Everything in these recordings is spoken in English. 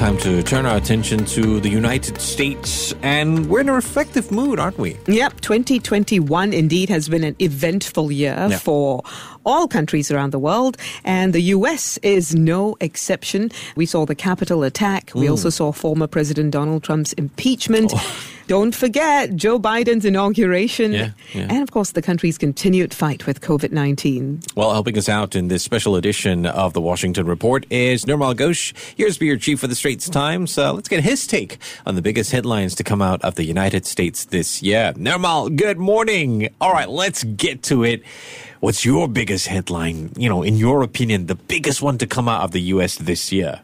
Time to turn our attention to the United States, and we're in a reflective mood, aren't we? Yep, 2021 indeed has been an eventful year Yeah. for all countries around the world, and the US is no exception. We saw the Capitol attack. We mm. also saw former President Donald Trump's impeachment. Oh. Don't forget Joe Biden's inauguration. Yeah, yeah. And of course, the country's continued fight with COVID 19. Well, helping us out in this special edition of the Washington Report is Nirmal Ghosh, here's your Chief for the Straits Times. Uh, let's get his take on the biggest headlines to come out of the United States this year. Nirmal, good morning. All right, let's get to it. What's your biggest headline? You know, in your opinion, the biggest one to come out of the U.S. this year?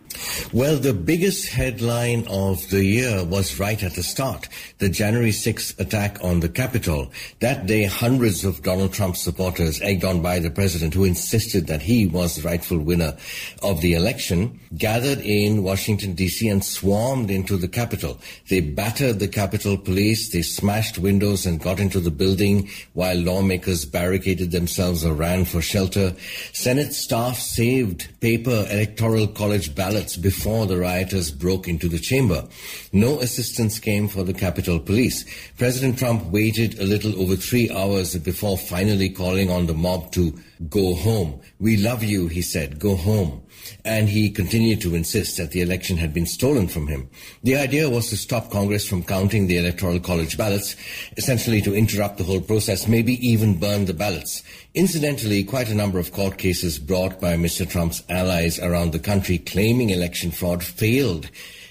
Well, the biggest headline of the year was right at the start the January 6th attack on the Capitol. That day, hundreds of Donald Trump supporters, egged on by the president, who insisted that he was the rightful winner of the election, gathered in Washington, D.C., and swarmed into the Capitol. They battered the Capitol police, they smashed windows and got into the building while lawmakers barricaded themselves or ran for shelter. Senate staff saved paper electoral college ballots before the rioters broke into the chamber. No assistance came for the Capitol Police. President Trump waited a little over three hours before finally calling on the mob to go home. We love you, he said, go home. And he continued to insist that the election had been stolen from him. The idea was to stop Congress from counting the electoral college ballots, essentially to interrupt the whole process, maybe even burn the ballots. Incidentally, quite a number of court cases brought by Mr. Trump's allies around the country claiming election fraud failed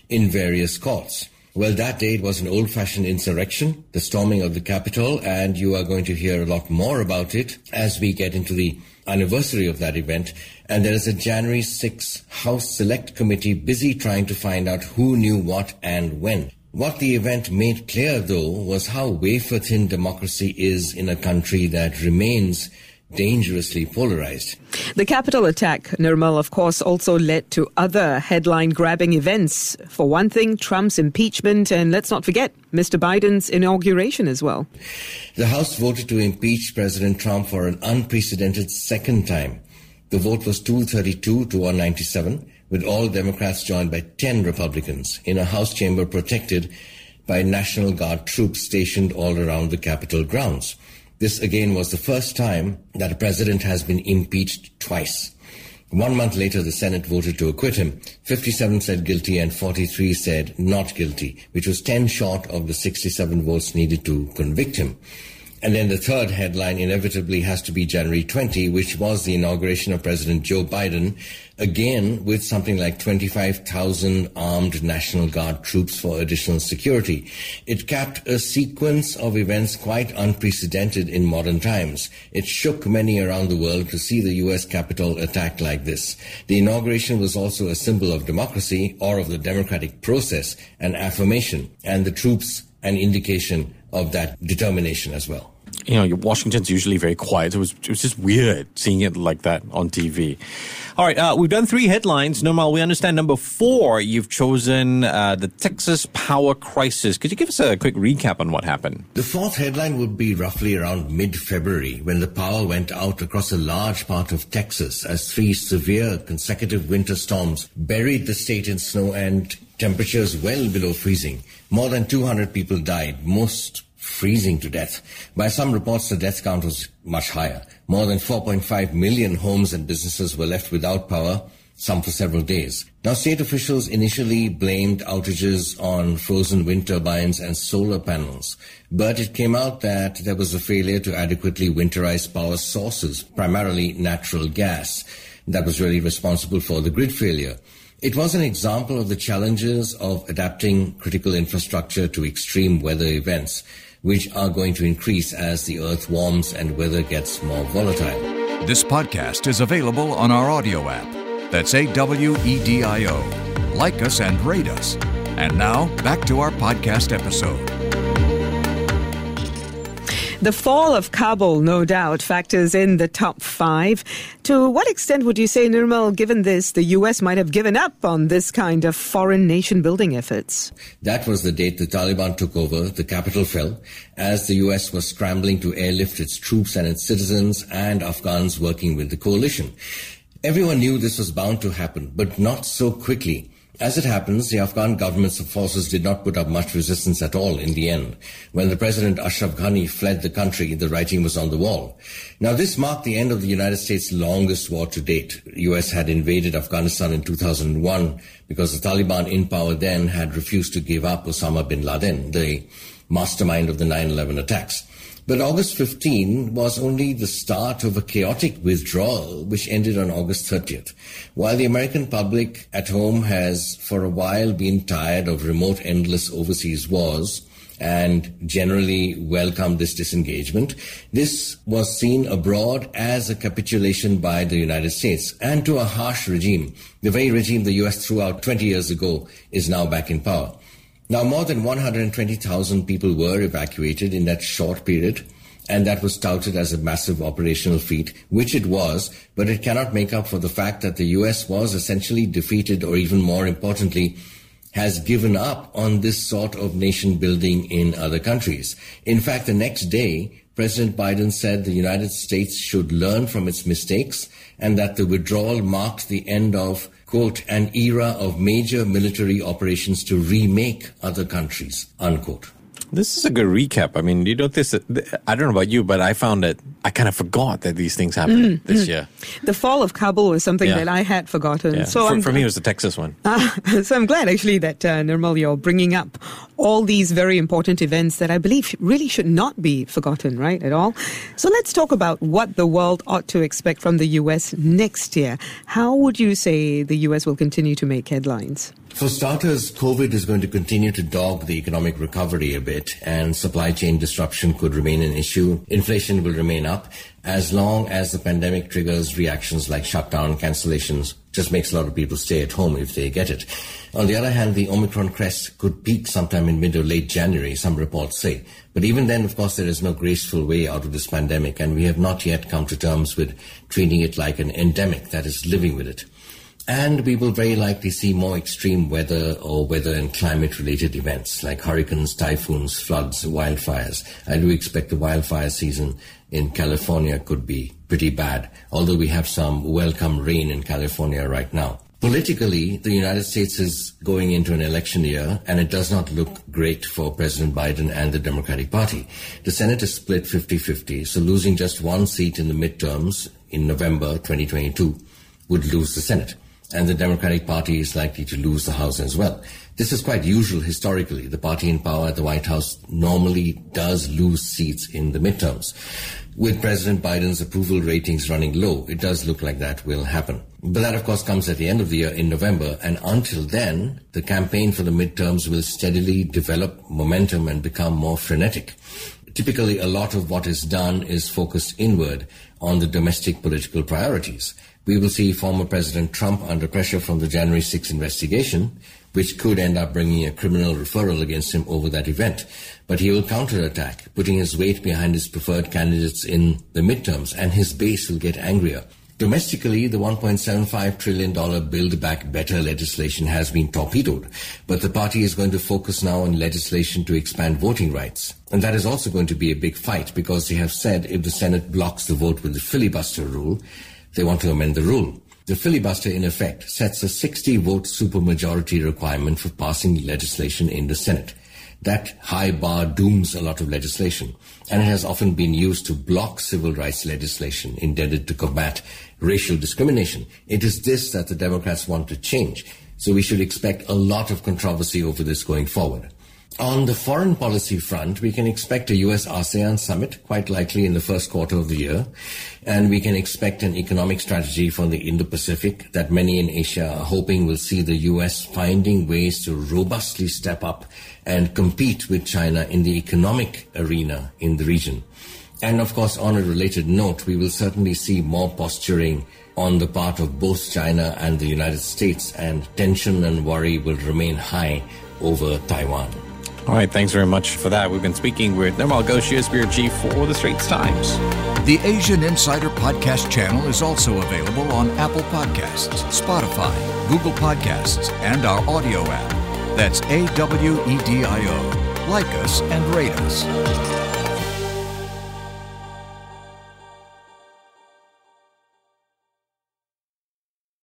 in various courts. Well, that day it was an old fashioned insurrection, the storming of the Capitol, and you are going to hear a lot more about it as we get into the anniversary of that event. And there is a January 6th House Select Committee busy trying to find out who knew what and when. What the event made clear, though, was how wafer thin democracy is in a country that remains dangerously polarized. The Capitol attack, Nirmal, of course, also led to other headline grabbing events. For one thing, Trump's impeachment, and let's not forget, Mr. Biden's inauguration as well. The House voted to impeach President Trump for an unprecedented second time. The vote was 232 to 197, with all Democrats joined by 10 Republicans in a House chamber protected by National Guard troops stationed all around the Capitol grounds. This again was the first time that a president has been impeached twice. One month later, the Senate voted to acquit him. 57 said guilty and 43 said not guilty, which was 10 short of the 67 votes needed to convict him. And then the third headline inevitably has to be January 20, which was the inauguration of President Joe Biden, again with something like 25,000 armed National Guard troops for additional security. It capped a sequence of events quite unprecedented in modern times. It shook many around the world to see the U.S. Capitol attacked like this. The inauguration was also a symbol of democracy or of the democratic process, an affirmation, and the troops an indication of that determination as well. You know, Washington's usually very quiet. It was it was just weird seeing it like that on TV. All right, uh, we've done three headlines. Nirmal, we understand number four. You've chosen uh, the Texas power crisis. Could you give us a quick recap on what happened? The fourth headline would be roughly around mid February when the power went out across a large part of Texas as three severe consecutive winter storms buried the state in snow and temperatures well below freezing. More than 200 people died, most freezing to death. By some reports, the death count was much higher. More than 4.5 million homes and businesses were left without power, some for several days. Now, state officials initially blamed outages on frozen wind turbines and solar panels, but it came out that there was a failure to adequately winterize power sources, primarily natural gas, that was really responsible for the grid failure. It was an example of the challenges of adapting critical infrastructure to extreme weather events, which are going to increase as the earth warms and weather gets more volatile. This podcast is available on our Awedio app. That's A W E D I O. Like us and rate us. And now, back to our podcast episode. The fall of Kabul, no doubt, factors in the top five. To what extent would you say, Nirmal, given this, the U.S. might have given up on this kind of foreign nation building efforts? That was the date the Taliban took over, the capital fell, as the U.S. was scrambling to airlift its troops and its citizens and Afghans working with the coalition. Everyone knew this was bound to happen, but not so quickly. As it happens, the Afghan government's forces did not put up much resistance at all in the end. When the President Ashraf Ghani fled the country, the writing was on the wall. Now, this marked the end of the United States' longest war to date. The U.S. had invaded Afghanistan in 2001 because the Taliban in power then had refused to give up Osama bin Laden, the mastermind of the 9-11 attacks. But August 15 was only the start of a chaotic withdrawal, which ended on August 30th. While the American public at home has for a while been tired of remote, endless overseas wars, and generally welcomed this disengagement. This was seen abroad as a capitulation by the United States and to a harsh regime. The very regime the US threw out 20 years ago is now back in power. Now, more than 120,000 people were evacuated in that short period, and that was touted as a massive operational feat, which it was, but it cannot make up for the fact that the US was essentially defeated, or even more importantly, has given up on this sort of nation building in other countries. In fact, the next day, President Biden said the United States should learn from its mistakes and that the withdrawal marked the end of quote, an era of major military operations to remake other countries, unquote. This is a good recap. I mean, you know, this, I don't know about you, but I found that I kind of forgot that these things happened mm, this mm. year. The fall of Kabul was something yeah. that I had forgotten. Yeah. So for, for, me, it was the Texas one. Uh, so I'm glad actually that uh, Nirmal, you're bringing up all these very important events that I believe really should not be forgotten, right, at all. So let's talk about what the world ought to expect from the U.S. next year. How would you say the U.S. will continue to make headlines? For starters, COVID is going to continue to dog the economic recovery a bit, and supply chain disruption could remain an issue. Inflation will remain up as long as the pandemic triggers reactions like shutdown, cancellations, just makes a lot of people stay at home if they get it. On the other hand, the Omicron crest could peak sometime in mid or late January, some reports say. But even then, of course, there is no graceful way out of this pandemic, and we have not yet come to terms with treating it like an endemic that is living with it. And we will very likely see more extreme weather or weather and climate related events like hurricanes, typhoons, floods, wildfires. I do expect the wildfire season in California could be pretty bad, although we have some welcome rain in California right now. Politically, the United States is going into an election year, and it does not look great for President Biden and the Democratic Party. The Senate is split 50 50, so losing just one seat in the midterms in November 2022 would lose the Senate and the Democratic Party is likely to lose the House as well. This is quite usual historically. The party in power at the White House normally does lose seats in the midterms. With President Biden's approval ratings running low, it does look like that will happen. But that, of course, comes at the end of the year in November. And until then, the campaign for the midterms will steadily develop momentum and become more frenetic. Typically, a lot of what is done is focused inward on the domestic political priorities. We will see former President Trump under pressure from the January 6 investigation, which could end up bringing a criminal referral against him over that event. But he will counterattack, putting his weight behind his preferred candidates in the midterms, and his base will get angrier. Domestically, the $1.75 trillion Build Back Better legislation has been torpedoed, but the party is going to focus now on legislation to expand voting rights. And that is also going to be a big fight because they have said if the Senate blocks the vote with the filibuster rule, they want to amend the rule. The filibuster, in effect, sets a 60 vote supermajority requirement for passing legislation in the Senate. That high bar dooms a lot of legislation, and it has often been used to block civil rights legislation intended to combat racial discrimination. It is this that the Democrats want to change, so we should expect a lot of controversy over this going forward. On the foreign policy front, we can expect a US ASEAN summit, quite likely in the first quarter of the year. And we can expect an economic strategy for the Indo-Pacific that many in Asia are hoping will see the US finding ways to robustly step up and compete with China in the economic arena in the region. And of course, on a related note, we will certainly see more posturing on the part of both China and the United States, and tension and worry will remain high over Taiwan. All right, thanks very much for that. We've been speaking with Nirmal Ghosh, Bureau Chief for the Straits Times. The Asian Insider Podcast channel is also available on Apple Podcasts, Spotify, Google Podcasts, and our Awedio app. That's A W E D I O. Like us and rate us.